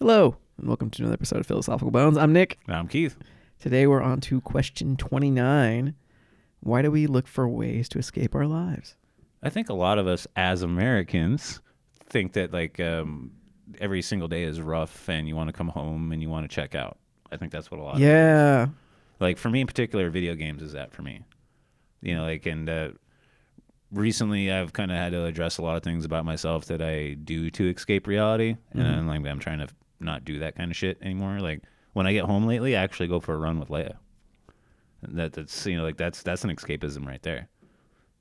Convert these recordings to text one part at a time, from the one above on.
Hello, and welcome to another episode of Philosophical Bones. I'm Nick. I'm Keith. Today we're on to question 29. Why do we look for ways to escape our lives? I think a lot of us as Americans think that like um, every single day is rough and you want to come home and you want to check out. I think that's what a lot of Yeah. like for me in particular video games is that for me you know like and uh, recently i've kind of had to address a lot of things about myself that i do to escape reality and I'm, like i'm trying to not do that kind of shit anymore like when i get home lately i actually go for a run with leia And that, that's you know like that's that's an escapism right there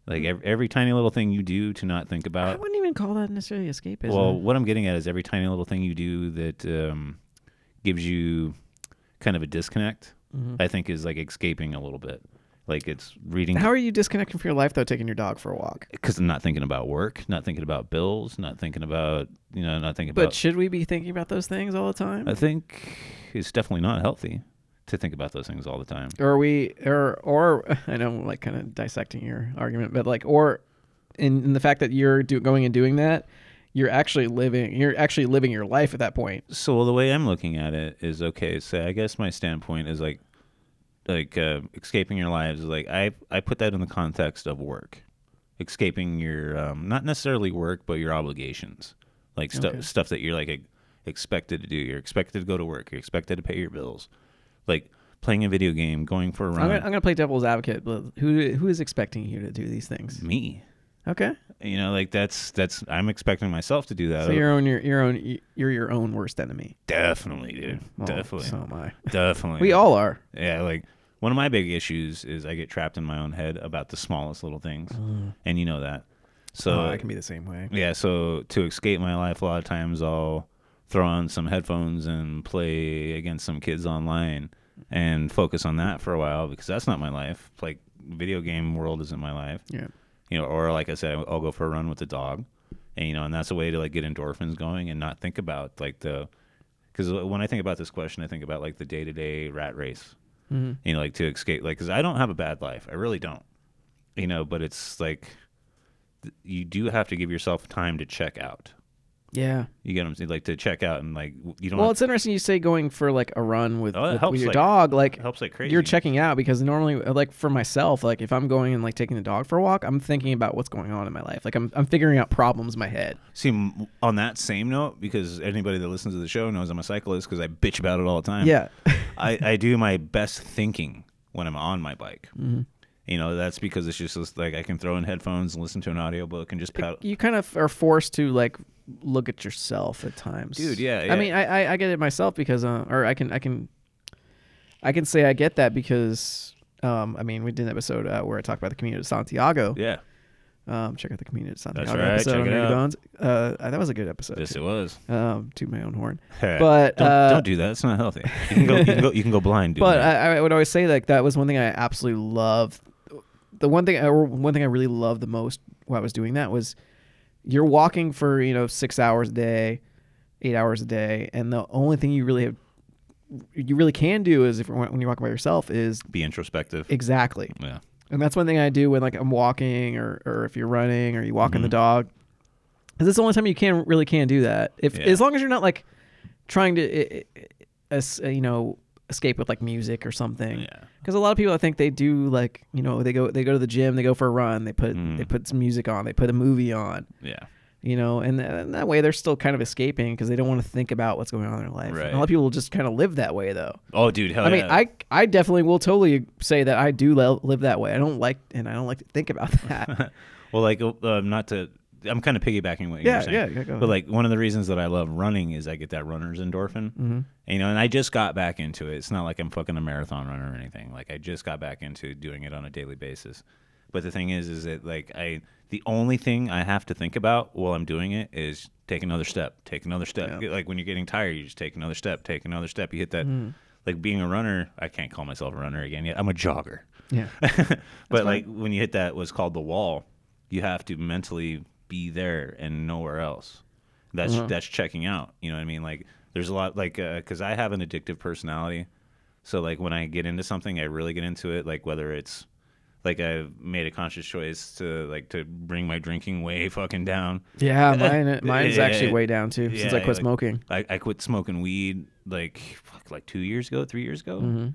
like every, every tiny little thing you do to not think about. I wouldn't even call that necessarily escapism. well, what I'm getting at is every tiny little thing you do that um, gives you kind of a disconnect. I think is like escaping a little bit. Like it's reading How are you disconnecting from your life, though, taking your dog for a walk? because I'm not thinking about work, not thinking about bills, not thinking about you know, not thinking about But about. should we be thinking about those things all the time? I think it's definitely not healthy to think about those things all the time. or we or or I know I'm like kind of dissecting your argument, but like or in, in the fact that you're do, going and doing that, you're actually living you're actually living your life at that point. So the way I'm looking at it is okay. So I guess my standpoint is like, like uh, escaping your lives. Is like I I put that in the context of work, escaping your um, not necessarily work, but your obligations, like stuff Okay. stuff that you're like e- expected to do. You're expected to go to work. You're expected to pay your bills, like playing a video game, going for a I'm run. gonna, I'm gonna play devil's advocate. But who who is expecting you to do these things? Me, Okay, you know, like that's that's I'm expecting myself to do that. so you're on your your own you're your own worst enemy. definitely, dude. Well, definitely, So am I. definitely. We all are. Yeah, like one of my big issues is I get trapped in my own head about the smallest little things, uh-huh. and you know that. So oh, I can be the same way. yeah, so to escape my life, a lot of times I'll throw on some headphones and play against some kids online and focus on that for a while because that's not my life. Like video game world isn't my life, Yeah. you know. Or like I said, I'll go for a run with the dog, and you know, and that's a way to like get endorphins going and not think about like the because when I think about this question, I think about like the day to day rat race hmm you know, like to escape, like, because I don't have a bad life, I really don't, you know, but it's like you do have to give yourself time to check out. Yeah. You get I'm saying, like to check out and like you don't. Well, have- it's interesting you say going for like a run with, Oh, with, helps, with your like, dog. Like helps like crazy. you're checking out because normally, like for myself, like if I'm going and like taking the dog for a walk, I'm thinking about what's going on in my life. Like I'm I'm figuring out problems in my head. See, on that same note, because anybody that listens to the show knows I'm a cyclist because I bitch about it all the time. Yeah. I I do my best thinking when I'm on my bike. Mhm. You know, that's because it's just just, like I can throw in headphones and listen to an audiobook and just pedal. you kind of are forced to like look at yourself at times, Dude, yeah, I mean, I, I I get it myself because, uh, or I can I can I can say I get that because. Um, I mean, we did an episode uh, where I talked about the Camino de Santiago. Yeah, Um, check out the Camino de Santiago right, episode check it out. Bones. Uh, that was a good episode. yes, too. it was. Um, to my own horn. But don't, uh, don't do that. It's not healthy. You can go. You can go, you can go blind. But. I, I would always say like that was one thing I absolutely loved. The one thing, or one thing I really loved the most while I was doing that was you're walking for you know six hours a day, eight hours a day, and the only thing you really have, you really can do is if when you're walking by yourself is be introspective. exactly, Yeah. and that's one thing I do when like I'm walking or or if you're running or you walking the Mhm. dog, because it's the only time you can really can do that. If Yeah. as long as you're not like trying to, i- i- as you know, escape with like music or something Yeah. because a lot of people I think they do like you know they go they go to the gym they go for a run they put Mm. they put some music on they put a movie on Yeah. you know and, th- and that way they're still kind of escaping because they don't want to think about what's going on in their life Right. a lot of people just kind of live that way though Oh, dude. Hell I mean. I I definitely will totally say that I do li- live that way I don't like and I don't like to think about that well, like, uh, not to. I'm kind of piggybacking what yeah you're saying. yeah yeah go But like one of the reasons that I love running is I get that runner's endorphin. hmm You know, and I just got back into it. It's not like I'm fucking a marathon runner or anything. Like I just got back into doing it on a daily basis. But the thing is, is that like I, the only thing I have to think about while I'm doing it is take another step, take another step. Yeah. Like when you're getting tired, you just take another step, take another step. You hit that. Mm-hmm. Like being a runner, I can't call myself a runner again yet. I'm a jogger. yeah but like when you hit that what's called the wall, you have to mentally be there and nowhere else. That's Uh-huh. that's checking out. You know what I mean? Like there's a lot like because I have an addictive personality, so like when I get into something, I really get into it. Like whether it's like I've made a conscious choice to like to bring my drinking way fucking down. Yeah, mine mine's Yeah, actually way down too since I quit like- smoking. I, I quit smoking weed like fuck, like two years ago, three years ago. Mm-hmm.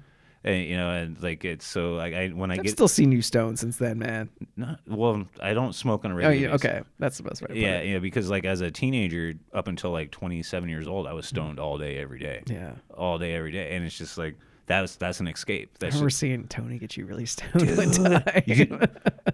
And, you know, and like it's so like I when I I've get still seen you stoned since then, man. not, well, I don't smoke on a Oh, regular. yeah, basis. okay, that's the best way. To put Yeah, it. yeah, because like as a teenager, up until like 27 years old, I was mm. stoned all day, every day, yeah. all day, every day, and it's just like that's that's an escape. I That's remember just, seeing Tony get you really stoned one time. you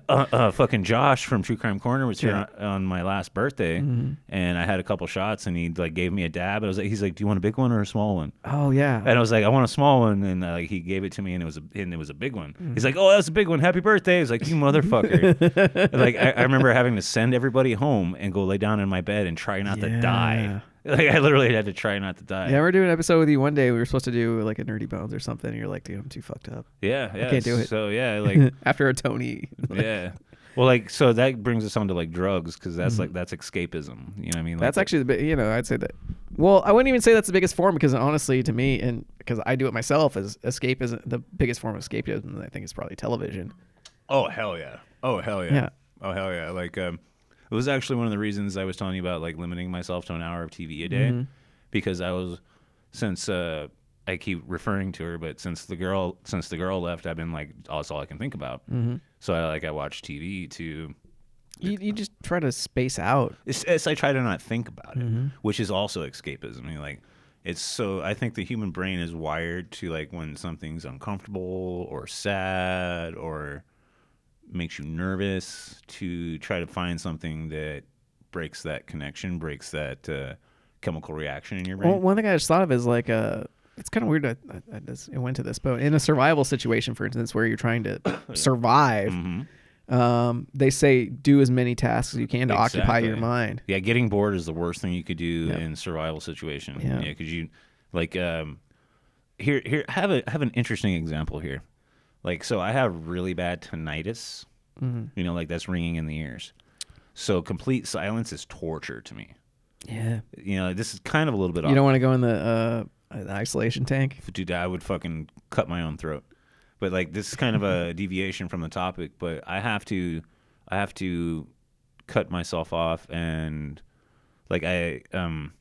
uh, uh, fucking Josh from True Crime Corner was here Yeah. on, on my last birthday, Mhm. and I had a couple shots, and he like gave me a dab. And I was like, he's like, "Do you want a big one or a small one?" Oh yeah. And I was like, "I want a small one," and uh, like he gave it to me, and it was a and it was a big one. Mm-hmm. He's like, "Oh, that's a big one. Happy birthday!" He's like, "You motherfucker!" Like I, I remember having to send everybody home and go lay down in my bed and try not to die. Like I literally had to try not to die. Yeah, we're doing an episode with you one day. We were supposed to do like a nerdy bones or something. And you're like, dude, I'm too fucked up. yeah, yeah. can't do it. So yeah, like After a Tony. yeah. Well, like so that brings us on to like drugs because that's like that's escapism. You know what I mean? Like, Mm-hmm. That's actually the big, you know, I'd say that. Well, I wouldn't even say that's the biggest form because honestly, to me, and because I do it myself, is escape is the biggest form of escapism. I think is probably television. Oh hell yeah! Oh hell yeah! Yeah. Oh hell yeah! Like um, it was actually one of the reasons I was telling you about like limiting myself to an hour of TV a day Mm-hmm. because I was since uh I keep referring to her, but since the girl since the girl left, I've been like oh, that's all I can think about. Mm-hmm. So I like I watch TV to. You, you just try to space out. It's, it's I try to not think about it, Mm-hmm. which is also escapism. I mean, like it's so I think the human brain is wired to like when something's uncomfortable or sad or makes you nervous to try to find something that breaks that connection, breaks that uh, chemical reaction in your brain. Well, one thing I just thought of is like uh it's kind of weird. I, I, I just I went to this, but in a survival situation, for instance, where you're trying to survive, Mhm. um, they say do as many tasks as you can to occupy your mind. Yeah, getting bored is the worst thing you could do Yeah. in survival situation. Yeah. Yeah, because you like um here here have a have an interesting example here. Like so I have really bad tinnitus. Mm-hmm. You know, like that's ringing in the ears. So complete silence is torture to me. Yeah, You know, this is kind of a little bit off. you off. don't want to go in the uh, the isolation tank. dude, I would fucking cut my own throat. But like this is kind of a deviation from the topic, but I have to I have to cut myself off and like I um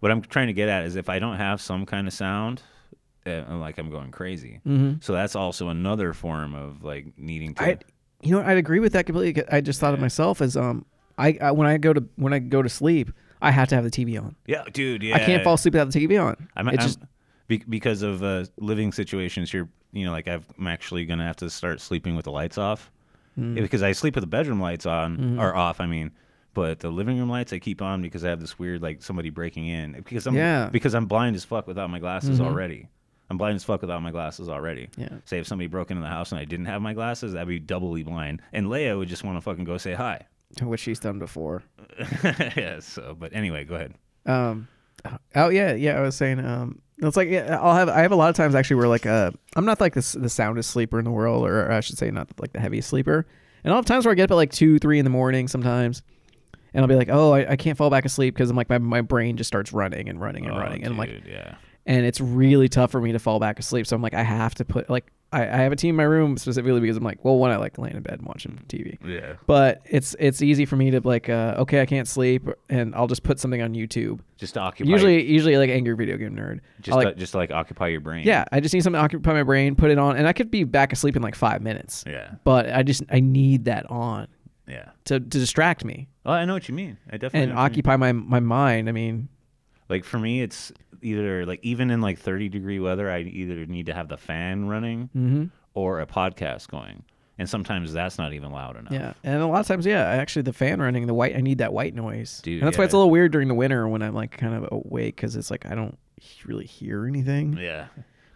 what I'm trying to get at is if I don't have some kind of sound uh, like I'm going crazy. Mm-hmm. So that's also another form of like needing to I, you know, I'd agree with that completely. I just thought of myself as um, I, I when I go to when I go to sleep, I have to have the TV on. Yeah, dude, yeah. I can't fall asleep without the TV on. I'm, It I'm- just be, because of uh, living situations here. You know, like I've, I'm actually gonna have to start sleeping with the lights off Mm. Yeah, because I sleep with the bedroom lights on Mm-hmm. or off. I mean, but the living room lights I keep on because I have this weird like somebody breaking in because I'm Yeah. because I'm blind as fuck without my glasses Mhm. already. I'm blind as fuck without my glasses already. Yeah. Say if somebody broke into the house and I didn't have my glasses, that'd be doubly blind. And Leia would just want to fucking go say hi. which she's done before. yeah. So, but anyway, go ahead. Um, oh yeah, yeah. I was saying, um, it's like yeah, I'll have I have a lot of times actually where like uh, I'm not like the the soundest sleeper in the world, or I should say not like the heaviest sleeper. And I'll have times where I get up at like two, three in the morning sometimes, and I'll be like, oh, I, I can't fall back asleep because I'm like my my brain just starts running and running and Oh, running, and I'm like, yeah. And it's really tough for me to fall back asleep. So I'm like, I have to put like I, I have a team in my room specifically because I'm like, well, one I like laying in bed and watching TV, Yeah. but it's it's easy for me to like, uh, okay, I can't sleep, and I'll just put something on YouTube. Just to occupy. Usually, usually like angry video game nerd. just like, to, just to, like occupy your brain. yeah, I just need something to occupy my brain, put it on, and I could be back asleep in like five minutes. Yeah. But I just I need that on Yeah. to, to distract me Oh, I know what you mean. I definitely and know what you mean. occupy my my mind. I mean, Like for me, it's either like even in like 30 degree weather, I either need to have the fan running hmm or a podcast going, and sometimes that's not even loud enough. yeah, and a lot of times, yeah, actually the fan running, the white, I need that white noise, Dude, and that's why it's a little weird during the winter when I'm like kind of awake because it's like I don't really hear anything. Yeah.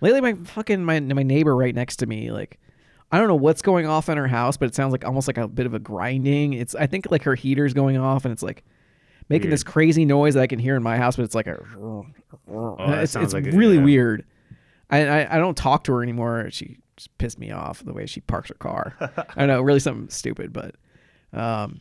Lately, my fucking my my neighbor right next to me, like, I don't know what's going off in her house, but it sounds like almost like a bit of a grinding. It's I think like her heater's going off, and it's like making this crazy noise that I can hear in my house, but it's like a. Oh, it's it's like a- really yeah. weird. I, I I don't talk to her anymore. She just pissed me off the way she parks her car. I know, really something stupid, but um,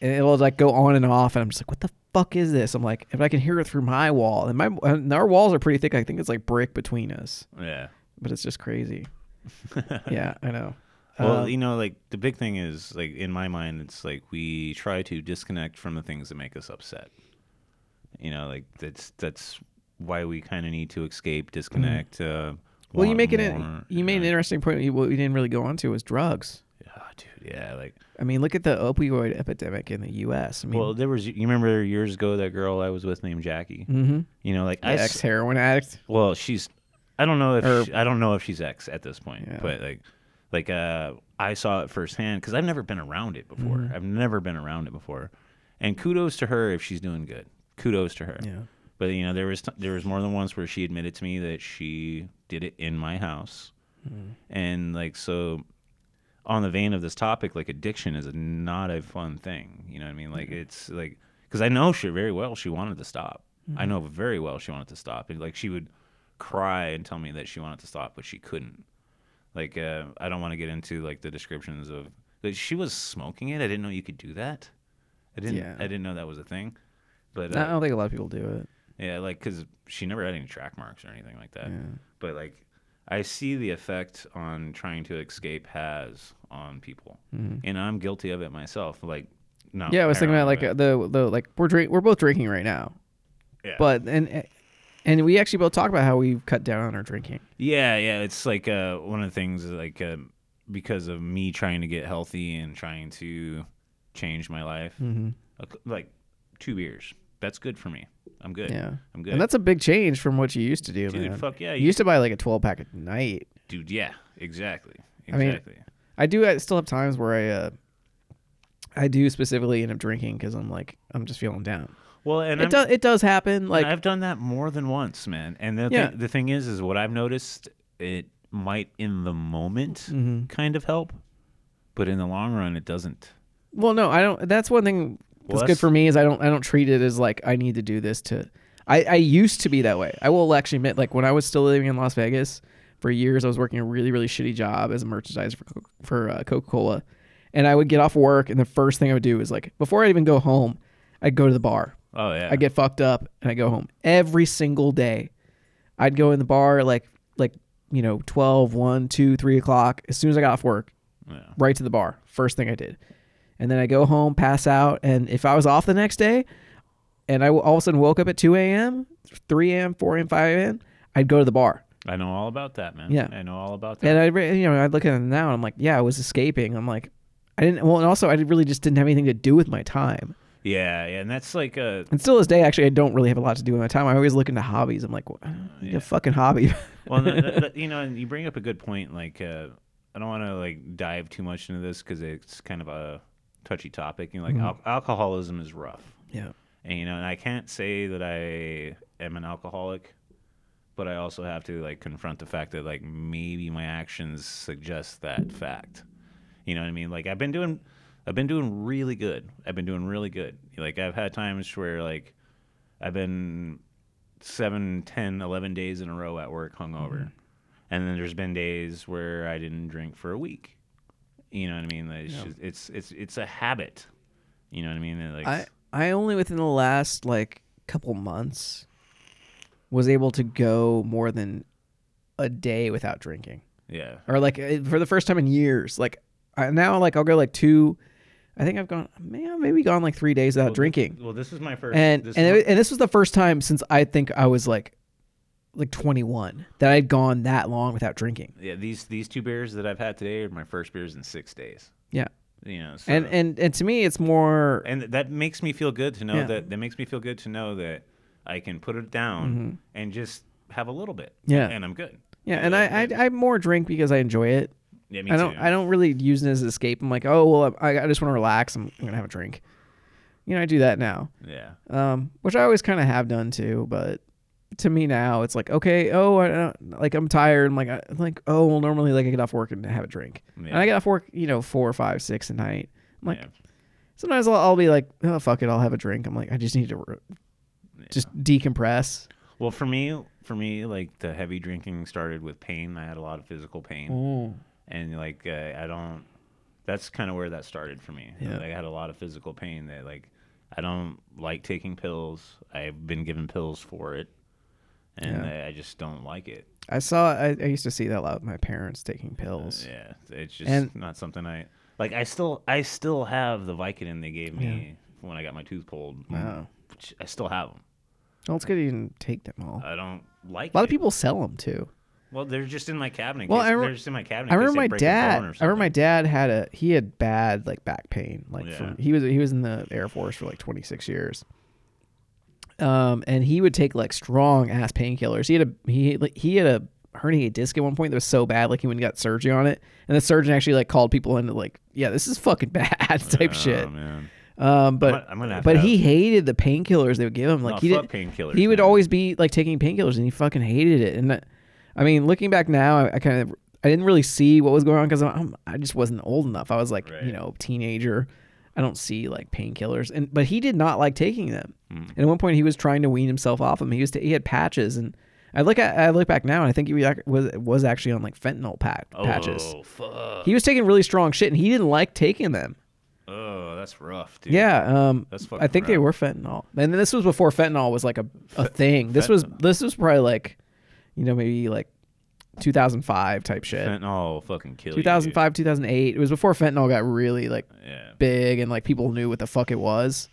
and it'll like go on and off, and I'm just like, what the fuck is this? I'm like, if I can hear it through my wall, and my and our walls are pretty thick. I think it's like brick between us Yeah. but it's just crazy. yeah, I know. Well, Um, you know, like the big thing is like in my mind, it's like we try to disconnect from the things that make us upset. You know, like that's that's why we kind of need to escape, disconnect. Uh, Mm-hmm. well, you make it. more, You made an interesting point. What we didn't really go on to was drugs. Yeah, dude. Yeah, like I mean, look at the opioid epidemic in the U.S. I mean, well, there was. You remember years ago that girl I was with named Jackie. mm-hmm. You know, like ex heroin addict. Well, she's. I don't know if Or- she- I don't know if she's ex at this point, Yeah. but like, like uh, I saw it firsthand because I've never been around it before. Mm-hmm. I've never been around it before, and kudos to her if she's doing good. Kudos to her. Yeah. But you know, there was t- there was more than once where she admitted to me that she did it in my house, Mm-hmm. and like so. On the vein of this topic, like addiction is not a fun thing. You know what I mean? Like it's like because I know she very well she wanted to stop. I Mm-hmm. know very well she wanted to stop. And like she would cry and tell me that she wanted to stop, but she couldn't. Like uh, I don't want to get into like the descriptions of. Like, she was smoking it. I didn't know you could do that. I didn't. Yeah. I didn't know that was a thing. But I uh, don't think a lot of people do it. yeah, like because she never had any track marks or anything like that. Yeah. But like, I see the effect on trying to escape has on people, and I'm guilty of it myself. Like, no. Mm-hmm. Yeah, I was thinking about like heroin, uh, the the like we're drink we're both drinking right now, yeah. but and and we actually both talk about how we've cut down on our drinking. Yeah, yeah, it's like uh, one of the things like uh, because of me trying to get healthy and trying to change my life. Mm-hmm. Like two beers, that's good for me. I'm good. Yeah, I'm good. and that's a big change from what you used to do, dude. man. Fuck yeah, You used to buy like a twelve pack a night. dude. Yeah, exactly. I mean, Exactly. I do I still have times where I uh, I do specifically end up drinking because I'm like I'm just feeling down. Well, and it does it does happen. Like I've done that more than once, man. And the Yeah. thing, the thing is, is what I've noticed, it might in the moment Mm-hmm. kind of help, but in the long run, it doesn't. Well, no, I don't. That's one thing that's good for me is I don't. I don't treat it as like I need to do this to. I I used to be that way. I will actually admit, like when I was still living in Las Vegas for years, I was working a really really shitty job as a merchandiser for for uh, Coca Cola, and I would get off work and the first thing I would do is like before I even go home, I'd go to the bar. Oh yeah. I get fucked up and I go home every single day. I'd go in the bar like like you know 12, 1, 2, 3 o'clock as soon as I got off work Yeah. right to the bar. First thing I did. And then I go home, pass out, and if I was off the next day, and I all of a sudden woke up at 2 a.m., 3 a.m., 4 a.m., 5 a.m., I'd go to the bar. I know all about that, man. Yeah. I know all about that. And I, you know, I look at it now, and I'm like, yeah, I was escaping. I'm like, I didn't. Well, and also, I really just didn't have anything to do with my time. Yeah, yeah, and that's like uh And still, this day, actually, I don't really have a lot to do with my time. I always look into hobbies. I'm like, what? I don't need Yeah. a fucking hobby. well, th- th- th- you know, and you bring up a good point. Like, uh, I don't want to like dive too much into this because it's kind of a touchy topic. You know, like Mhm. al- alcoholism is rough, yeah. and you know, and I can't say that I am an alcoholic, but I also have to like confront the fact that like maybe my actions suggest that fact. You know what I mean? Like I've been doing, I've been doing really good. I've been doing really good. Like I've had times where like I've been seven, ten, eleven days in a row at work hungover, and then there's been days where I didn't drink for a week. You know what I mean? Like, it's, Yeah. just, it's it's it's a habit. You know what I mean? Like, I I only within the last like couple months was able to go more than a day without drinking, yeah, or like eh, for the first time in years. Like I, now, like I'll go like two. I think I've gone, man, maybe gone like three days without Well, this- drinking, well, this is my first. and this and it, and this was the first time since I think I was like like 21 that I'd gone that long without drinking. yeah, these these two beers that I've had today are my first beers in six days. Yeah. You know, so, And and and to me, it's more and that makes me feel good to know Yeah. that that makes me feel good to know that I can put it down and just have a little bit. Mm-hmm. Yeah. and I'm good. yeah. And I I, I more drink because I enjoy it. Yeah, me I don't too. I don't really use it as an escape. I'm like, oh well, I, I just want to relax. I'm, I'm gonna have a drink. You know, I do that now, yeah, um, which I always kind of have done too. But to me now, it's like, okay, oh, I don't, like I'm tired. I'm like, I, I'm like, oh, well, normally like I get off work and have a drink, yeah. and I get off work, you know, four, five, six at night. I'm like, yeah. sometimes I'll, I'll be like, oh fuck it, I'll have a drink. I'm like, I just need to re- Yeah. just decompress. Well, for me, for me, like the heavy drinking started with pain. I had a lot of physical pain, Mm. And like uh, I don't. That's kind of where that started for me. Yeah. Like, I had a lot of physical pain that like I don't like taking pills. I've been given pills for it, and Yeah. I, I just don't like it. I saw. I, I used to see that a lot with my parents taking pills. Yeah, it's just And- not something I like. I still I still have the Vicodin they gave me when I got my tooth pulled. Wow. Which I still have them. Well, it's good you didn't take them all. I don't like. a lot of people sell them too. Well, they're just in my cabinet. Well, I re- they're just in my cabinet. I remember my dad. I remember my dad had a he had bad like back pain. Like Yeah. from he was he was in the Air Force for like 26 years. Um, and he would take like strong ass painkillers. He had a he like, he had a herniated disc at one point that was so bad like he went and got surgery on it, and the surgeon actually like called people in to like yeah this is fucking bad type Oh, shit. man. Um, but gonna- I'm gonna have but he hated the painkillers they would give him. Like No, he did painkillers, He would always be like taking painkillers, and he fucking hated it. And that, I mean, looking back now, I, I kind of I didn't really see what was going on because I'm I just wasn't old enough. I was like Right. you know teenager. I don't see like painkillers, and but he did not like taking them. Hmm. And at one point, he was trying to wean himself off of them. He was t- he had patches, and I look at I look back now, and I think he was was, actually on like fentanyl pack, patches. Oh fuck. He was taking really strong shit, and he didn't like taking them. Oh, that's rough, dude. Yeah, um, That's I think they were fentanyl, and this was before fentanyl was like a, a thing. This was this was probably like, you know, maybe like 2005 type shit. Fentanyl fucking kill you. dude. 2005, 2008. It was before fentanyl got really like Yeah. big and like people knew what the fuck it was.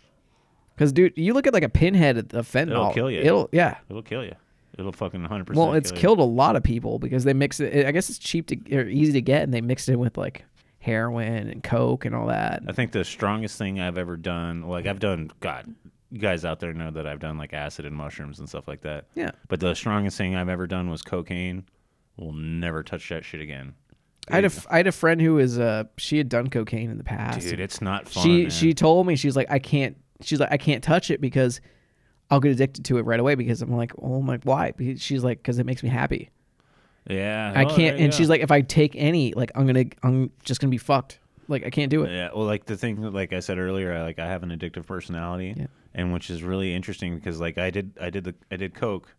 Because dude, you look at like a pinhead of fentanyl, It'll kill you. It'll yeah. It'll kill you. It'll fucking 100%. Well, it's kill killed a lot of people because they mix it. I guess it's cheap to or easy to get, and they mixed it with like heroin and coke and all that. I think the strongest thing I've ever done, like I've done, God, you guys out there know that I've done like acid and mushrooms and stuff like that. Yeah. But the strongest thing I've ever done was cocaine. We'll never touch that shit again. I had a f- I had a friend who was uh she had done cocaine in the past. Dude, it's not fun. she man. she told me she's like I can't she's like I can't touch it because I'll get addicted to it right away because I'm like oh my why she's like because it makes me happy yeah, I oh, can't and she's like if I take any like I'm gonna I'm just gonna be fucked like I can't do it Yeah, well, like the thing, that, like I said earlier, I, like I have an addictive personality, Yeah. and which is really interesting because like I did, I did the, I did coke,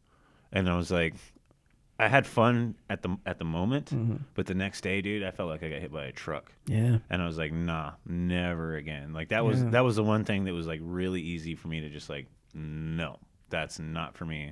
and I was like, I had fun at the at the moment, Mm-hmm. but the next day, dude, I felt like I got hit by a truck, yeah and I was like, nah, never again. Like that was Yeah. that was the one thing that was like really easy for me to just like, no, that's not for me.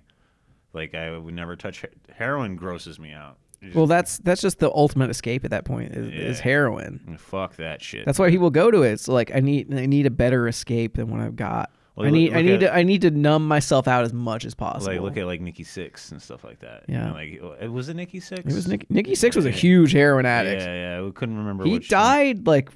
Like I would never touch heroin. Grosses me out. Well that's that's just the ultimate escape at that point is, is heroin fuck that shit. that's why people go to it it's like I need I need a better escape than what I've got Well, I look- need I need at- to I need to numb myself out as much as possible Like look at like Nikki Sixx and stuff like that. You Yeah. know, like it was it Nikki Sixx? it was Nick, Nikki Sixx was a huge heroin addict Yeah, yeah. We couldn't remember. he which one. died like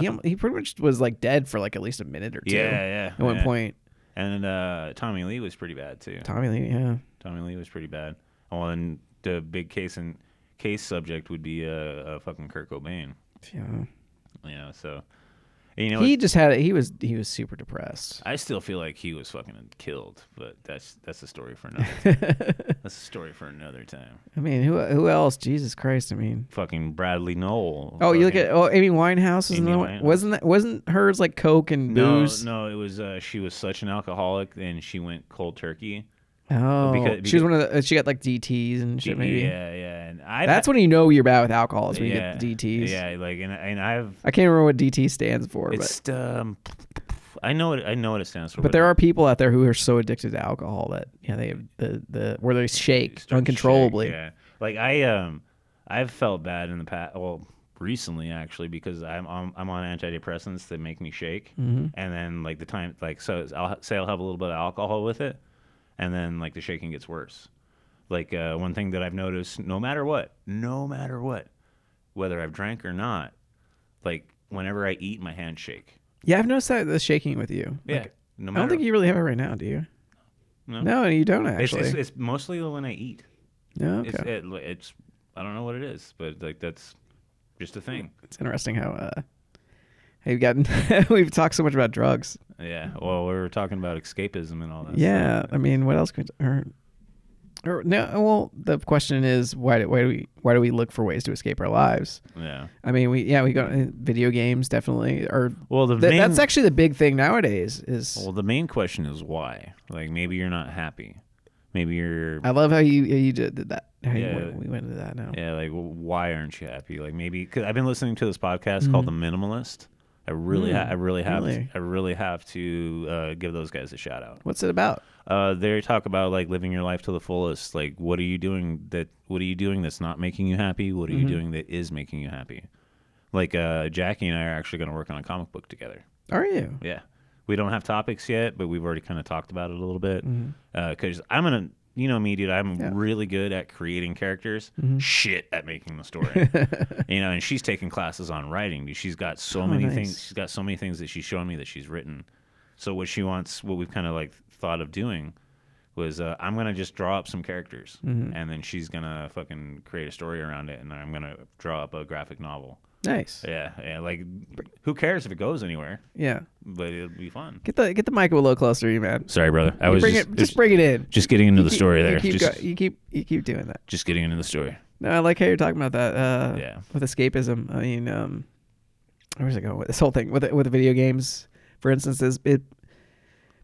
he, he pretty much was like dead for like at least a minute or two. Yeah, yeah. At one yeah. point, And uh, Tommy Lee was pretty bad too. Tommy Lee, yeah, Tommy Lee was pretty bad. Oh, and the big case and case subject would be uh, uh fucking Kurt Cobain. yeah. You know, so you know, he just had he was he was super depressed. I still feel like he was fucking killed, but that's that's a story for another. that's a story for another time. I mean, who who else? Jesus Christ! I mean, Fucking Bradley Nowell. oh, you look at oh Amy Winehouse was Amy another one. Wasn't that wasn't hers like coke and No, booze? no, it was uh, she was such an alcoholic, and she went cold turkey. Oh, Because- she was one of the. She got like DTS and shit. Maybe Yeah, yeah, and I. that's when you know you're bad with alcohol. Is when yeah, you get the DTS. Yeah, like and and I've I can't remember what DT stands for, it's um, I know it. I know what it stands for. but but there are people out there who are so addicted to alcohol that yeah they have the the where they shake uncontrollably. shake, yeah, like I um, I've felt bad in the past. Well, recently actually because I'm on, I'm on antidepressants that make me shake, Mm-hmm. and then like the time like so I'll say I'll have a little bit of alcohol with it, and then like the shaking gets worse. Like uh, one thing that I've noticed, no matter what, no matter what, whether I've drank or not, like whenever I eat, my hands shake. Yeah, I've noticed that the shaking with you. Yeah, Like, no I don't think you really have it right now, do you? No. No, you don't it's, actually. it's, it's mostly when I eat. no, okay. It's, it, it's I don't know what it is, but like that's just a thing. It's interesting how uh, you've gotten. we've talked so much about drugs. Yeah. Well, we were talking about escapism and all that. yeah, stuff. I mean, what else could or, or no? Well, the question is why do why do we why do we look for ways to escape our lives? Yeah. I mean, we yeah we got uh, video games definitely, or Well, the th- main, that's actually the big thing nowadays. Is well, the main question is why. Like maybe you're not happy. Maybe you're. I love how you you did that. How you Yeah. went, we went into that now. Yeah, like well, why aren't you happy? Like maybe because I've been listening to this podcast called The Mm-hmm. Minimalist, I really, ha- Mm, I really have, really? I really have to uh, give those guys a shout out. What's it about? Uh, they talk about like living your life to the fullest. Like, what are you doing that? What are you doing that's not making you happy? What are you Mhm. doing that is making you happy? Like, uh, Jackie and I are actually going to work on a comic book together. Are you? Yeah, we don't have topics yet, but we've already kind of talked about it a little bit. Because I'm gonna, you know me, dude. I'm Yeah. really good at creating characters. Mhm. Shit at making the story. you know, and she's taking classes on writing. dude. She's got so Oh, many nice. things. She's got so many things that she's shown me that she's written. So what she wants, what we've kind of like thought of doing, was uh, I'm gonna just draw up some characters, Mhm. and then she's gonna fucking create a story around it, and I'm gonna draw up a graphic novel. Nice. Yeah, yeah. Like, who cares if it goes anywhere? Yeah. But it'll be fun. Get the get the mic a little closer you, man. Sorry, brother. I You was bring just, it, just bring it in. just getting into You the keep- story you there. Keep Just, go- you keep you keep doing that. just getting into the story. No, I like how you're talking about that. Uh, Yeah. With escapism, I mean, um, where's it going with this whole thing with with the video games? For instance, is it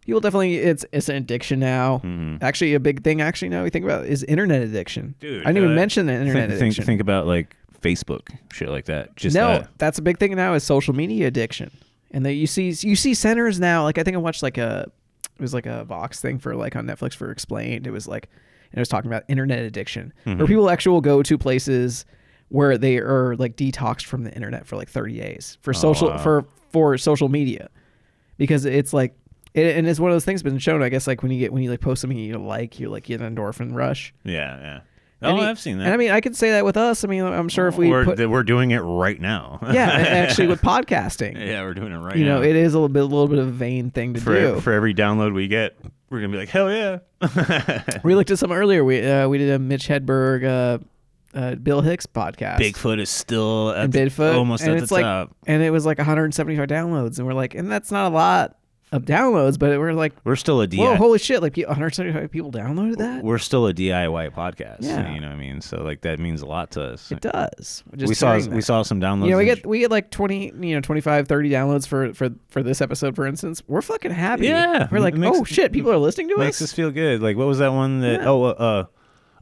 people definitely it's it's an addiction now. Mhm. Actually, a big thing. Actually, now we think about is internet addiction. Dude, I didn't even uh, mention the internet Think, think, addiction. think about like Facebook, shit like that. Just no, that. that's a big thing now is social media addiction, and that you see you see centers now. Like I think I watched like a it was like a Vox thing for like on Netflix for Explained. It was like and it was talking about internet addiction, where Mhm. people actually will go to places where they are like detoxed from the internet for like 30 days for social wow. for for social media because it's like it, and it's one of those things been shown i guess like when you get when you like post something you like you're like get an endorphin rush Yeah, yeah. Oh, you- I've seen that. and i mean i could say that with us i mean i'm sure if we we're, put, that we're doing it right now. yeah actually with podcasting yeah, we're doing it right now. you now. know it is a little bit a little bit of a vain thing to for do for every download we get, we're gonna be like, hell yeah. we looked at some earlier we uh, we did a mitch hedberg uh, uh, bill hicks podcast Bigfoot is still at and the- Bigfoot, almost and at the like, top. and it was like 175 downloads, and we're like, and that's not a lot of downloads, but we're like, We're still a DIY. whoa, holy shit! Like pe- 175 people downloaded that. we're still a DIY podcast. Yeah. you know what I mean. So like that means a lot to us. It does. Just we saw hearing we saw some downloads. You know, we get we get like 20, you know, 25, 30 downloads for for for this episode, for instance. We're fucking happy. Yeah, we're like, makes- oh shit, people are listening to makes us. Makes us feel good. Like what was that one that? Yeah. Oh, uh,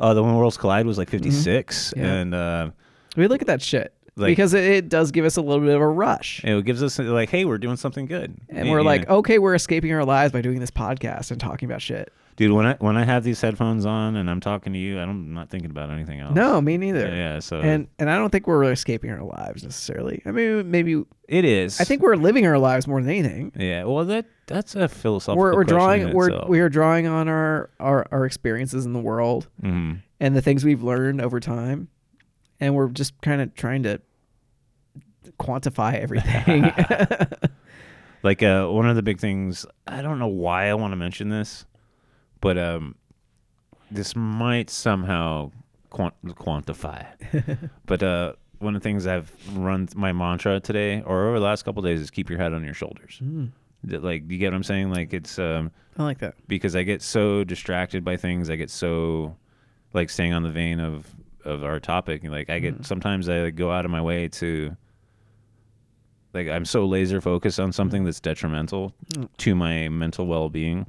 uh, the one Worlds Collide was like 56, Yeah. and uh, We look at that shit Like- because it, it does give us a little bit of a rush. it gives us like, hey, we're doing something good. And we're like, know. okay, we're escaping our lives by doing this podcast and talking about shit. dude, when I when I have these headphones on and I'm talking to you, I don't, I'm not thinking about anything else. No, me neither. Yeah, yeah, so And and I don't think we're really escaping our lives necessarily. I mean, maybe it is. I think we're living our lives more than anything. Yeah, well, that that's a philosophical. We're, we're drawing in we're itself. we are drawing on our, our our experiences in the world Mhm. and the things we've learned over time, and we're just kind of trying to quantify everything. like uh, one of the big things. I don't know why I want to mention this, but um, this might somehow quant- quantify. but uh, one of the things I've run my mantra today or over the last couple days is keep your head on your shoulders. Mm, Like, you get what I'm saying? Like, it's um, I like that. because I get so distracted by things. I get so like staying on the vein of of our topic. Like I get Mhm. sometimes I like, go out of my way to like I'm so laser focused on something that's detrimental to my mental well being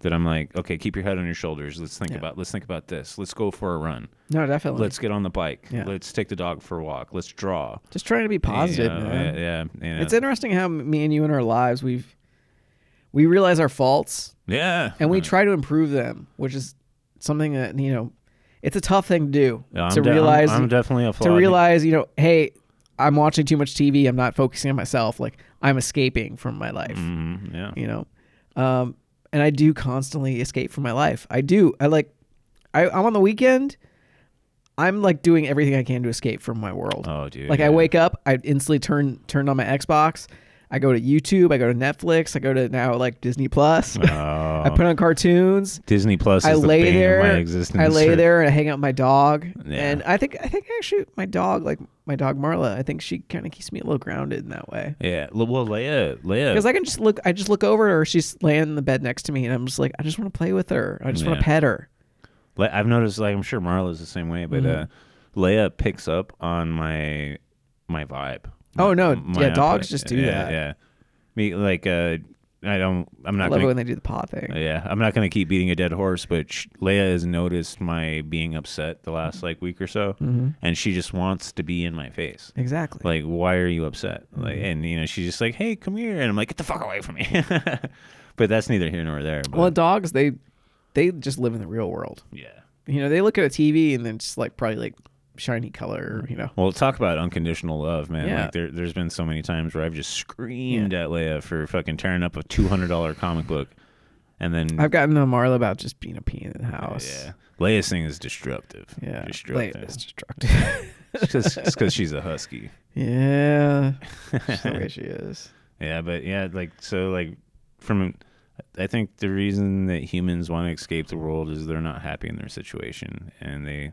that I'm like, okay, keep your head on your shoulders. Let's think Yeah. about let's think about this. Let's go for a run. No, definitely. Let's get on the bike. Yeah. Let's take the dog for a walk. Let's draw. just trying to be positive, You know, man. Yeah, yeah, know. It's interesting how me and you in our lives we've we realize our faults yeah. and we try to improve them, which is something that you know it's a tough thing to do I'm to de- I'm- realize I'm, definitely a to realize you know hey i'm watching too much tv i'm not focusing on myself like i'm escaping from my life Mhm, yeah. you know um and i do constantly escape from my life i do i like I, i'm on the weekend i'm like doing everything i can to escape from my world Oh, dude. like i wake up i instantly turn turn on my xbox i go to youtube i go to netflix i go to now like disney plus Oh. i put on cartoons Disney Plus is I the lay bane there. of my existence. I lay there and I hang out with my dog, Yeah. and I think I think actually my dog, like my dog Marla, I think she kind of keeps me a little grounded in that way. Yeah. Well, Leia, Leia. Because I can just look, I just look over at her. She's laying in the bed next to me, and I'm just like, I just want to play with her. I just want to pet her. Le- I've noticed, like, I'm sure Marla's the same way, but Mhm. uh, Leia picks up on my my vibe. Oh, no. Yeah, output. dogs just do yeah, that. Yeah. Me like uh, I don't. I'm not. I love it gonna. when they do the paw thing. Yeah, I'm not gonna keep beating a dead horse, but sh- Leia has noticed my being upset the last like week or so, hmm and she just wants to be in my face. Exactly. Like, why are you upset? Like, Mhm. and you know, she's just like, "Hey, come here," and I'm like, "Get the fuck away from me." but that's neither here nor there. But well, dogs they they just live in the real world. yeah. You know, they look at a TV and then just like probably like shiny color. Mm-hmm. You know. Well, talk about unconditional love, man. Yeah. Like there, there's been so many times where I've just screamed at Leia for fucking tearing up a two hundred dollar comic book, and then I've gotten on Marla about just being a pain in the house. yeah, Leia's thing is destructive. Yeah. destructive. Leia's destructive. It's because she's a husky. yeah. Just the way she is. Yeah, but yeah, like so, like from, I think the reason that humans want to escape the world is they're not happy in their situation and they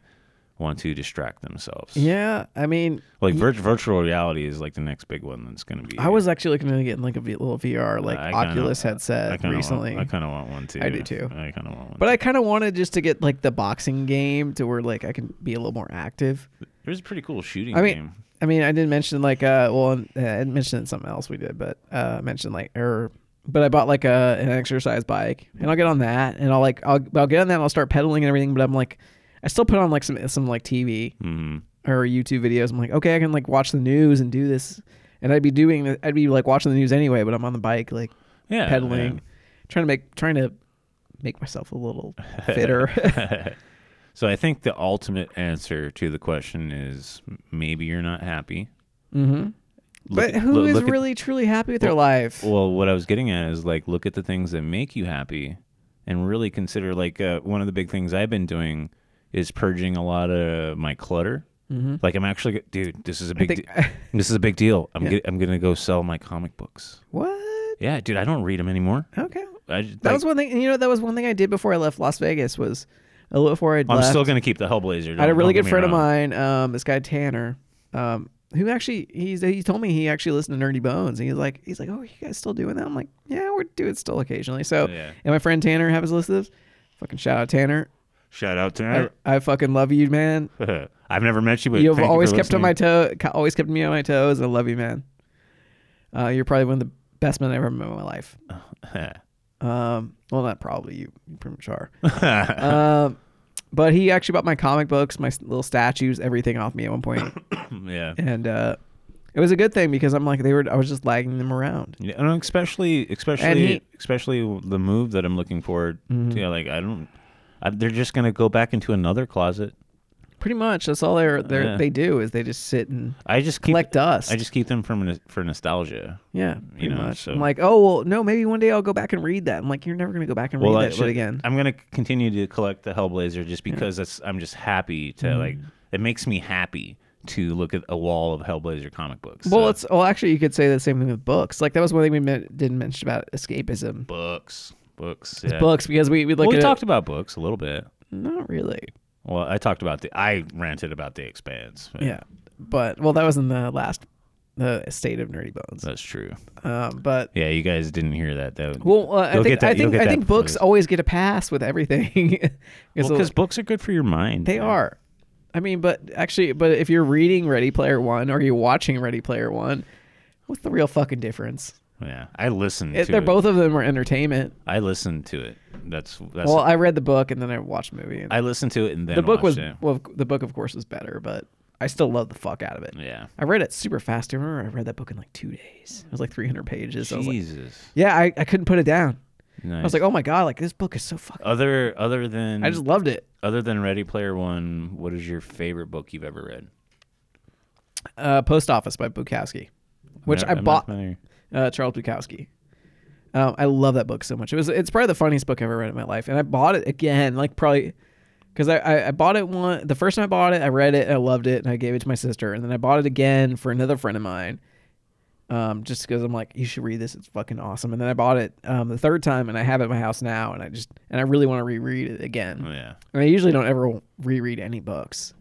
want to distract themselves. Yeah. I mean, like vir- virtual reality is like the next big one that's going to be. I was actually looking at getting like a v- little VR like I kinda- Oculus I headset kinda recently. Want, I kind of want one too. I do too. I kind of want one. but too. I kind of wanted just to get like the boxing game to where like I can be a little more active. there's a pretty cool shooting I mean, game. I mean, I didn't mention like uh, well, uh, I mentioned something else we did, but uh, I mentioned like or, but I bought like a an exercise bike, and I'll get on that, and I'll like I'll I'll get on that, and I'll start pedaling and everything, but I'm like, I still put on like some some like TV hmm or YouTube videos. I'm like, okay, I can like watch the news and do this, and I'd be doing, I'd be like watching the news anyway, but I'm on the bike like Yeah, pedaling, trying to make trying to make myself a little fitter. so I think the ultimate answer to the question is maybe you're not happy. mm-hmm. Look But at- who loo- is look at- really truly happy with their life? Well, what I was getting at is like look at the things that make you happy, and really consider like uh, one of the big things I've been doing is purging a lot of my clutter. mm-hmm. Like I'm actually, dude, this is a big, think de- this is a big deal. I'm Yeah. get, I'm gonna go sell my comic books. what? Yeah, dude, I don't read them anymore. Okay. I That like, was one thing. You know, that was one thing I did before I left Las Vegas. Was a little before I I'm left. still gonna keep the Hellblazer. I had a really good friend of mine, um, this guy Tanner, um, who actually he's he told me he actually listened to Nerdy Bones. And he's like he's like, oh, you guys still doing that? I'm like, yeah, we're doing it still occasionally. So, Yeah. and my friend Tanner happens to listen to this. Fucking shout out Tanner. Shout out to I. I fucking love you, man. I've never met you, but You've you always for kept on my toe, always kept me on my toes. I love you, man. Uh, you're probably one of the best men I've ever met in my life. Um, well, not probably you, you pretty much are. um, but he actually bought my comic books, my little statues, everything off me at one point, yeah. and uh, it was a good thing because I'm like they were. I was just lagging them around. Yeah, and especially, especially, he- especially the move that I'm looking forward Mhm. to. Like, I don't. I, they're just gonna go back into another closet. Pretty much, that's all they're, they're Yeah. they do is they just sit and I just keep. collect dust. I just keep them from for nostalgia. yeah, pretty know, much. so- I'm like, oh well, no, maybe one day I'll go back and read that. I'm like, you're never gonna go back and read I- that shit again. I'm gonna continue to collect the Hellblazer just because that's. I'm just happy to Mm-hmm. like. It makes me happy to look at a wall of Hellblazer comic books. Well, So, it's well, actually, you could say the same thing with books. Like that was one thing we meant, didn't mention about escapism. books, books, It's yeah. Books because we we look Well, we talked it, about books a little bit. not really. Well, I talked about the. I ranted about the Expanse. but Yeah, but well, that was in the last the state of Nerdy Bones. that's true. Um, but Yeah, you guys didn't hear that. though. well, uh, I think that- I think I think books always get a pass with everything because because books are good for your mind. they man. are. I mean, but actually, but if you're reading Ready Player One or you're watching Ready Player One, what's the real fucking difference? Yeah, I listened It, to they're it. both of them are entertainment. I listened to it. That's that's. well, I read the book and then I watched the movie. I listened to it and then the book was it. well, the book of course was better, but I still love the fuck out of it. Yeah. I read it super fast. I remember I read that book in like two days. It was like 300 pages. I like, Jesus. yeah, I, I couldn't put it down. Nice. I was like, oh my god, like this book is so fucking. other other than I just loved it. other than Ready Player One, what is your favorite book you've ever read? Uh, Post Office by Bukowski, which I I'm bought. Uh, Charles Bukowski. Um, I love that book so much. It was it's probably the funniest book I've ever read in my life, and I bought it again, like probably because I, I I bought it one the first time I bought it, I read it, I loved it, and I gave it to my sister, and then I bought it again for another friend of mine. Um, just because I'm like, you should read this. It's fucking awesome. And then I bought it um, the third time, and I have it at my house now, and I just and I really want to reread it again. Oh yeah. And I usually don't ever reread any books.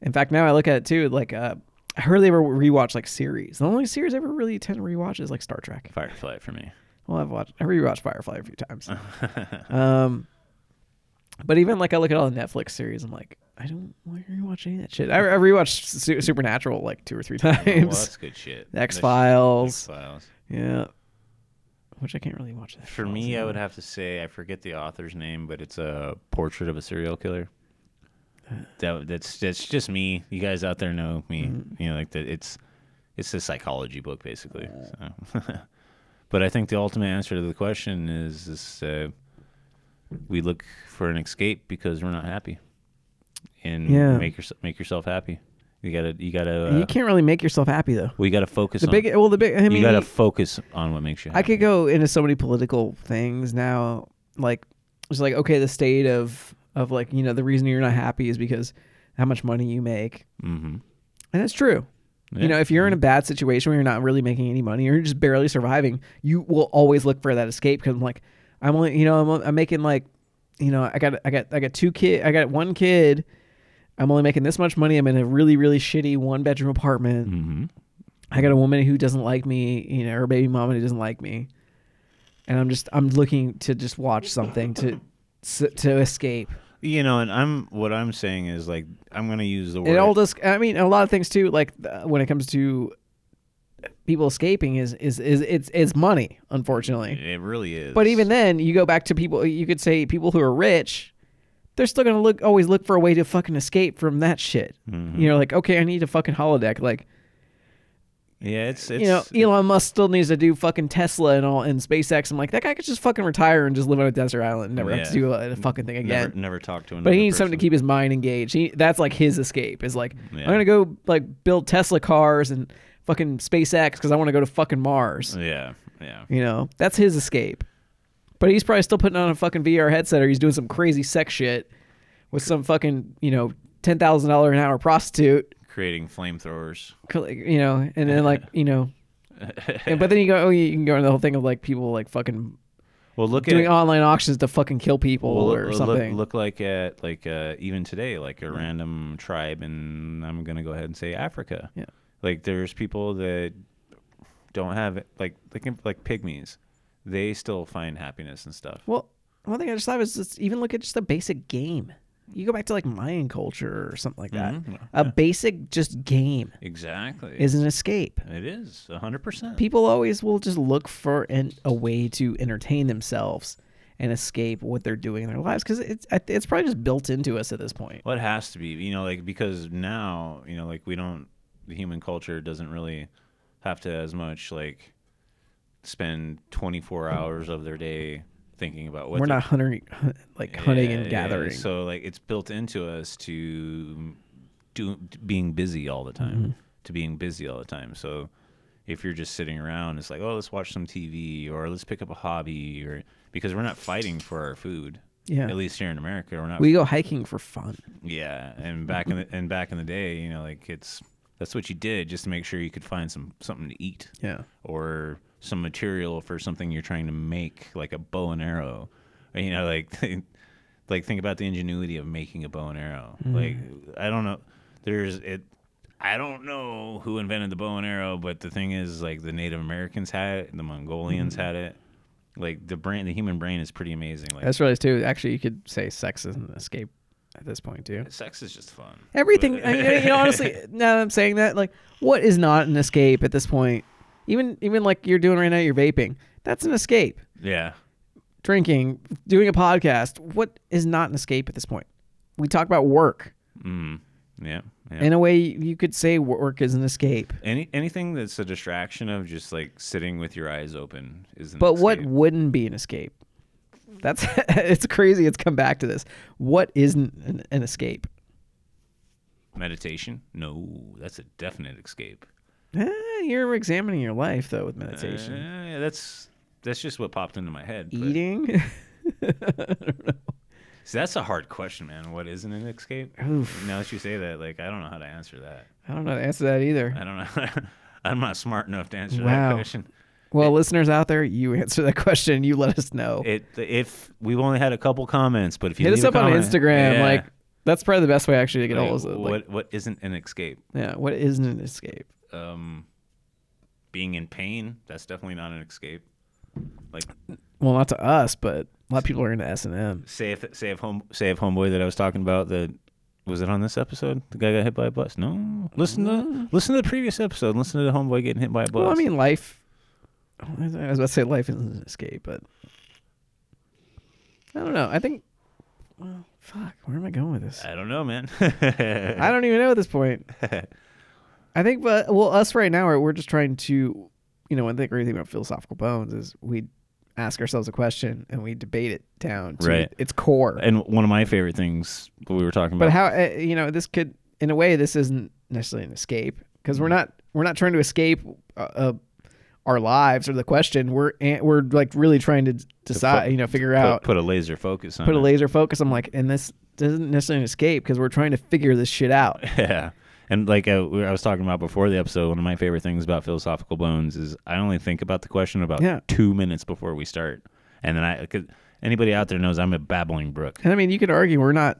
In fact, now I look at it too. Like, uh, I hardly ever rewatch like series. The only series I ever really tend to rewatch is like Star Trek. Firefly for me. Well, I've watched. I rewatched Firefly a few times. um, but even like I look at all the Netflix series, I'm like, I don't want to rewatch any of that shit. I, I rewatched Su- Supernatural like two or three well, times. that's good shit. X Files. X Files. Yeah. which I can't really watch that. For me, I would have to say I forget the author's name, but it's a portrait of a serial killer. That that's that's just me. You guys out there know me. You know, like that. It's it's a psychology book basically. So. but I think the ultimate answer to the question is is uh, we look for an escape because we're not happy, and Yeah. make yourself make yourself happy. You gotta you gotta uh, you can't really make yourself happy though. we gotta focus. The on, big, well, the big. I mean, you gotta focus on what makes you. happy. I could go into so many political things now. Like, it's like okay, the state of of like you know the reason you're not happy is because how much money you make, Mm-hmm. and it's true. You know, if you're in a bad situation where you're not really making any money or you're just barely surviving, you will always look for that escape because I'm like, I'm only, you know, I'm, I'm making like, you know, I got, I got, I got two kid, I got one kid. I'm only making this much money. I'm in a really, really shitty one bedroom apartment. Mm-hmm. I got a woman who doesn't like me, you know, her baby mama who doesn't like me, and I'm just, I'm looking to just watch something to, to escape. You know, and I'm what I'm saying is like I'm gonna use the word. It all does. I mean, a lot of things too. Like uh, when it comes to people escaping, is is is it's it's money, unfortunately. It really is. But even then, you go back to people. You could say people who are rich, they're still gonna look always look for a way to fucking escape from that shit. Mhm. You know, like okay, I need a fucking holodeck. Like yeah, it's it's you know, Elon Musk still needs to do fucking Tesla and all and SpaceX. I'm like that guy could just fucking retire and just live on a desert island, and never have to do a, a fucking thing again. never, never talk to another But he needs something to keep his mind engaged. He that's like his escape. Is like Yeah. I'm gonna go like build Tesla cars and fucking SpaceX because I want to go to fucking Mars. Yeah, yeah. You know, that's his escape. But he's probably still putting on a fucking VR headset or he's doing some crazy sex shit with some fucking you know ten thousand dollar an hour prostitute. Creating flamethrowers. You know, and then like you know, and, but then you go oh you can go into the whole thing of like people like fucking Well, look doing at online auctions to fucking kill people well, or look, something. Look, look like at like uh, even today, like a random tribe, and I'm gonna go ahead and say Africa. Yeah. Like there's people that don't have it, like like like pygmies. They still find happiness and stuff. Well, one thing I just thought was just even look at just a basic game. You go back to like Mayan culture or something like that. Mhm, A yeah. basic just game Exactly. is an escape. it is hundred percent. People always will just look for an, a way to entertain themselves and escape what they're doing in their lives because it's it's probably just built into us at this point. Well, it has to be, you know, like because now, you know, like we don't, the human culture doesn't really have to as much like spend 24 hours of their day thinking about what We're not hunting, like hunting Yeah, and yeah, gathering. So like it's built into us to do being busy all the time, Mm-hmm. to being busy all the time. So if you're just sitting around, it's like, oh, let's watch some TV or let's pick up a hobby or because we're not fighting for our food. yeah, At least here in America, we're not we go hiking for fun. yeah, and back in the and back in the day, you know, like it's that's what you did just to make sure you could find some something to eat Yeah, or some material for something you're trying to make, like a bow and arrow. You know, like like think about the ingenuity of making a bow and arrow. Mm-hmm. Like I don't know, there's it. I don't know who invented the bow and arrow, but the thing is, like the Native Americans had it, the Mongolians mm-hmm. had it. Like the brain, the human brain is pretty amazing. Like that's really too. Actually, you could say sex is an escape at this point too. sex is just fun. Everything, I mean, you know, honestly, now that I'm saying that, like, what is not an escape at this point? Even, even like you're doing right now, you're vaping. That's an escape. Yeah. Drinking, doing a podcast. What is not an escape at this point? We talk about work. Mm. Yeah. yeah. In a way, you could say work is an escape. Any anything that's a distraction of just like sitting with your eyes open is an But what wouldn't be an escape? That's it's crazy. It's come back to this. What isn't an, an escape? meditation? No, that's a definite escape. Eh, you're examining your life though with meditation. Uh, yeah, that's that's just what popped into my head. but- Eating. See, that's a hard question, man. What isn't an escape? Oof. Now that you say that, like I don't know how to answer that. I don't know how to answer that either. I don't know. I'm not smart enough to answer Wow. that question. Well, listeners out there, you answer that question. You let us know. It if we've only had a couple comments, but if you Hit leave us a up on comment- Instagram. Yeah. Like that's probably the best way actually to get Like, all of it. Like, what what isn't an escape? yeah, what isn't an escape? Um, being in pain, that's definitely not an escape. Like Well, not to us, but a lot of people are into S and M. say if say if home say if homeboy that I was talking about that was it on this episode? The guy got hit by a bus. No, listen to listen to the previous episode. Listen to the homeboy getting hit by a bus. Well, I mean, life. I was about to say life isn't an escape, but I don't know. I think. Well, fuck. Where am I going with this? I don't know, man. I don't even know at this point. I think, but well, us right now, we're just trying to, you know, one thing great thing about philosophical bones is we ask ourselves a question and we debate it down to Right. its core. And one of my favorite things that we were talking about. but how, uh, you know, this could, in a way, this isn't necessarily an escape because we're not we're not trying to escape uh, uh, our lives or the question. We're an- we're like really trying to decide, fo- you know, figure put, out, put a laser focus on put a laser focus. I'm like, and this doesn't necessarily an escape because we're trying to figure this shit out. Yeah. And like uh, we- I was talking about before the episode, one of my favorite things about philosophical bones is I only think about the question about Yeah. two minutes before we start, and then I, cause anybody out there knows I'm a babbling brook. And I mean, you could argue we're not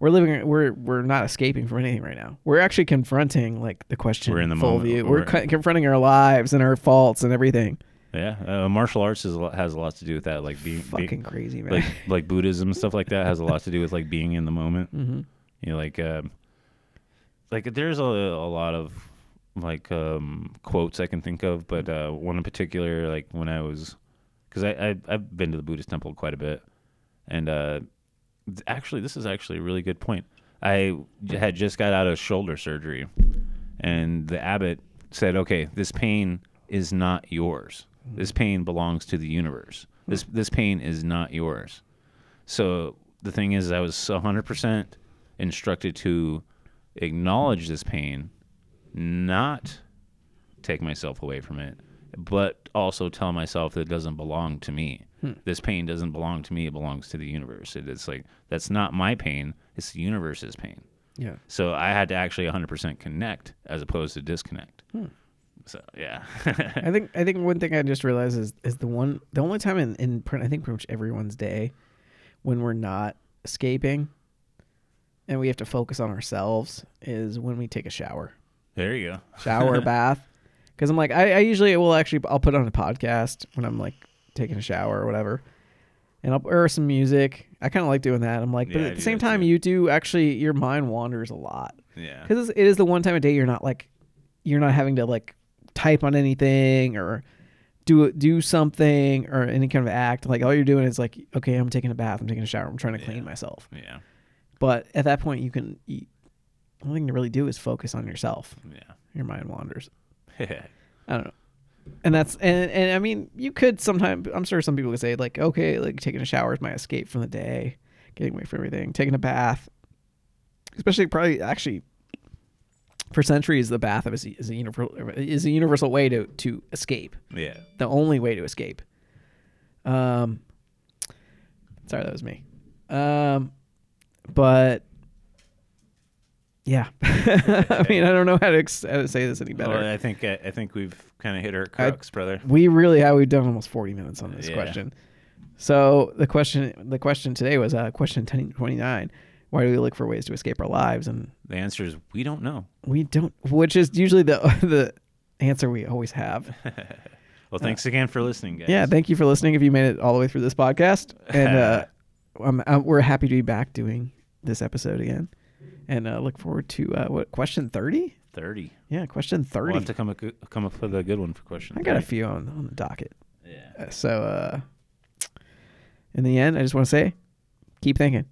we're living we're we're not escaping from anything right now. We're actually confronting like the question We're in the full moment. view. We're, We're- co- confronting our lives and our faults and everything. Yeah, uh, martial arts is, has a lot to do with that, like being, being Fucking crazy, man. like like Buddhism stuff like that has a lot to do with like being in the moment. hmm You know, like um, like there's a, a lot of like um, quotes I can think of, but uh, one in particular, like when I was, because I, I I've been to the Buddhist temple quite a bit, and uh, actually this is actually a really good point. I had just got out of shoulder surgery, and the abbot said, "Okay, this pain is not yours. This pain belongs to the universe. This this pain is not yours." So the thing is, I was 100% instructed to acknowledge this pain, not take myself away from it, but also tell myself that it doesn't belong to me. Hmm. This pain doesn't belong to me, it belongs to the universe. It is like, that's not my pain, it's the universe's pain. Yeah. So I had to actually 100% connect as opposed to disconnect. Hmm. So, yeah. I think I think one thing I just realized is is the one the only time in in print I think pretty much everyone's day when we're not escaping and we have to focus on ourselves is when we take a shower. there you go. shower bath because i'm like I, I usually will actually i'll put on a podcast when i'm like taking a shower or whatever and i'll or some music i kind of like doing that i'm like but Yeah, at the same time too. you do actually your mind wanders a lot Yeah. because it is the one time a day you're not like you're not having to like type on anything or do do something or any kind of act like all you're doing is like okay i'm taking a bath i'm taking a shower i'm trying to clean Yeah. myself Yeah. But at that point you can you, the only thing to really do is focus on yourself Yeah. your mind wanders I don't know. And that's and and I mean, you could sometimes. I'm sure some people could say like, okay, like taking a shower is my escape from the day, getting away from everything, taking a bath, especially probably actually for centuries the bath is, is a universal is a universal way to to escape. yeah. The only way to escape. Um, sorry, that was me. Um, but yeah, I mean, I don't know how to, ex- how to say this any better. Well, I think I, I think we've kind of hit our crux, brother. We really have. We've done almost forty minutes on this Yeah. question. So the question, the question today was uh, question ten twenty nine. Why do we look for ways to escape our lives? And The answer is we don't know. we don't, which is usually the the answer we always have. Well, thanks again for listening, guys. Yeah, thank you for listening. If you made it all the way through this podcast, and uh, I'm, i we're happy to be back doing this episode again, and uh, look forward to uh, what question thirty? thirty. Yeah, question We'll thirty. have to come up, come up with a good one for question. I got a few on on the docket. Yeah. Uh, So uh, in the end, I just want to say, keep thinking.